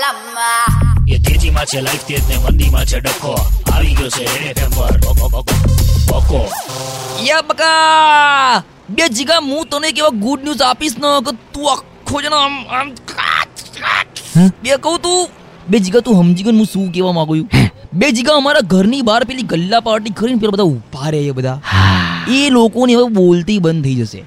લમ્મા. એ તેજીમાં છે લાઈફ તેજ ને મંદીમાં છે ડખો. આવી ગયો છે રેડ એફએમ પર. બકો યા બકા બે જીગા હું તને કેવા ગુડ ન્યૂઝ આપીશ ને કે તું આખો જણ આમ આમ બે કહું તું બે જીગા તું સમજી ગયો હું શું કહેવા માંગુ છું? બે જીગા અમારા ઘરની બહાર પેલી ગલ્લા પાર્ટી કરીને પેલા બધા ઊભા રહે બધા. એ લોકોને હવે બોલતી બંધ થઈ જશે.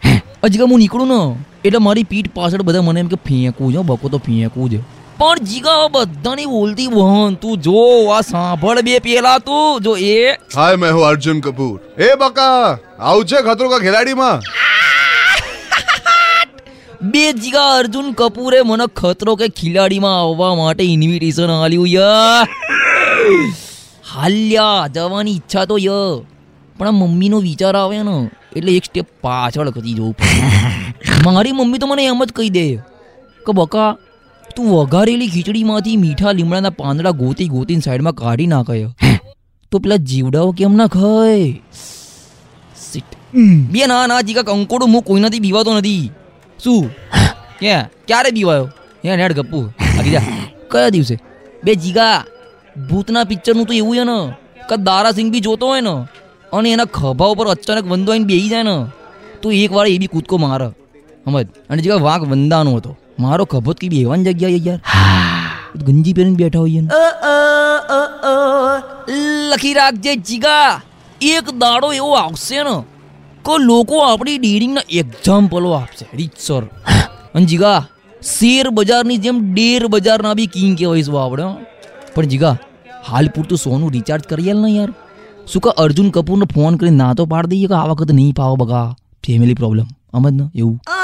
અજગા હું નીકળું ને એટલે મારી પીઠ પાછળ બધા મને એમ કે ફેંકવું છે બકો તો ફેંકવું છે. પણ જીગા બધાની બોલતી વહન તું જો આ સાંભળ બે પેલા તું. જો એ હાય મેં હું અર્જુન કપૂર. એ બકા આવજે ખતરો કા ખેલાડીમાં. બે જીગા અર્જુન કપૂરે મને ખતરો કે ખિલાડીમાં આવવા માટે ઇન્વિટેશન આલ્યું યાર. હાલ્યા જવાની ઈચ્છા તો ય પણ આ મમ્મીનો વિચાર આવે ને એટલે એક સ્ટેપ પાછળ કરી જવું મારી મમ્મી તો મને એમ જ કહી દે કે બકા તું વઘારેલી ખીચડીમાંથી મીઠા લીમડાના પાંદડા ગોતી ગોતીને સાઈડમાં કાઢી નાખે. તો પેલા જીવડાઓ કેમ ના ખાય. બે ના ના જીગા કંકોડું હું કોઈનાથી બીવાતો નથી. શું? કે ક્યારે બીવાયો? હે નેડ ગપ્પુ? આગી જા કયા દિવસે? બે જીગા ભૂતના પિક્ચરનું તો એવું છે ને કે દારાસિંહ બી જોતો હોય ને અને એના ખભા ઉપર અચાનક વંદો આવીને બેહી જાય ને તો એક વાર એ બી કૂદકો મારે. સમજ અને જીગા વાંક વંદાનો હતો. મારો ખભો કે બેવાની જગ્યાએ યાર ગંજી પહેરીને બેઠા હોઈએ લખી રાખજે જીગા. એક દાડો એવો આવશે ને કે લોકો આપણી ડીડિંગના એક્ઝામ્પલો આપશે. રીતસર અને જીગા શેર બજારની જેમ ડેર બજારના બી કિંગ કહેવાઈશું આપણે પણ જીગા હાલ પૂરતું સોનું રિચાર્જ કરીએ ને યાર. શું કે અર્જુન કપૂરને ફોન કરીને ના તો પાડી દઈએ કે આ વખત નહીં પાવો બગા ફેમિલી પ્રોબ્લેમ સમજ ને? એવું.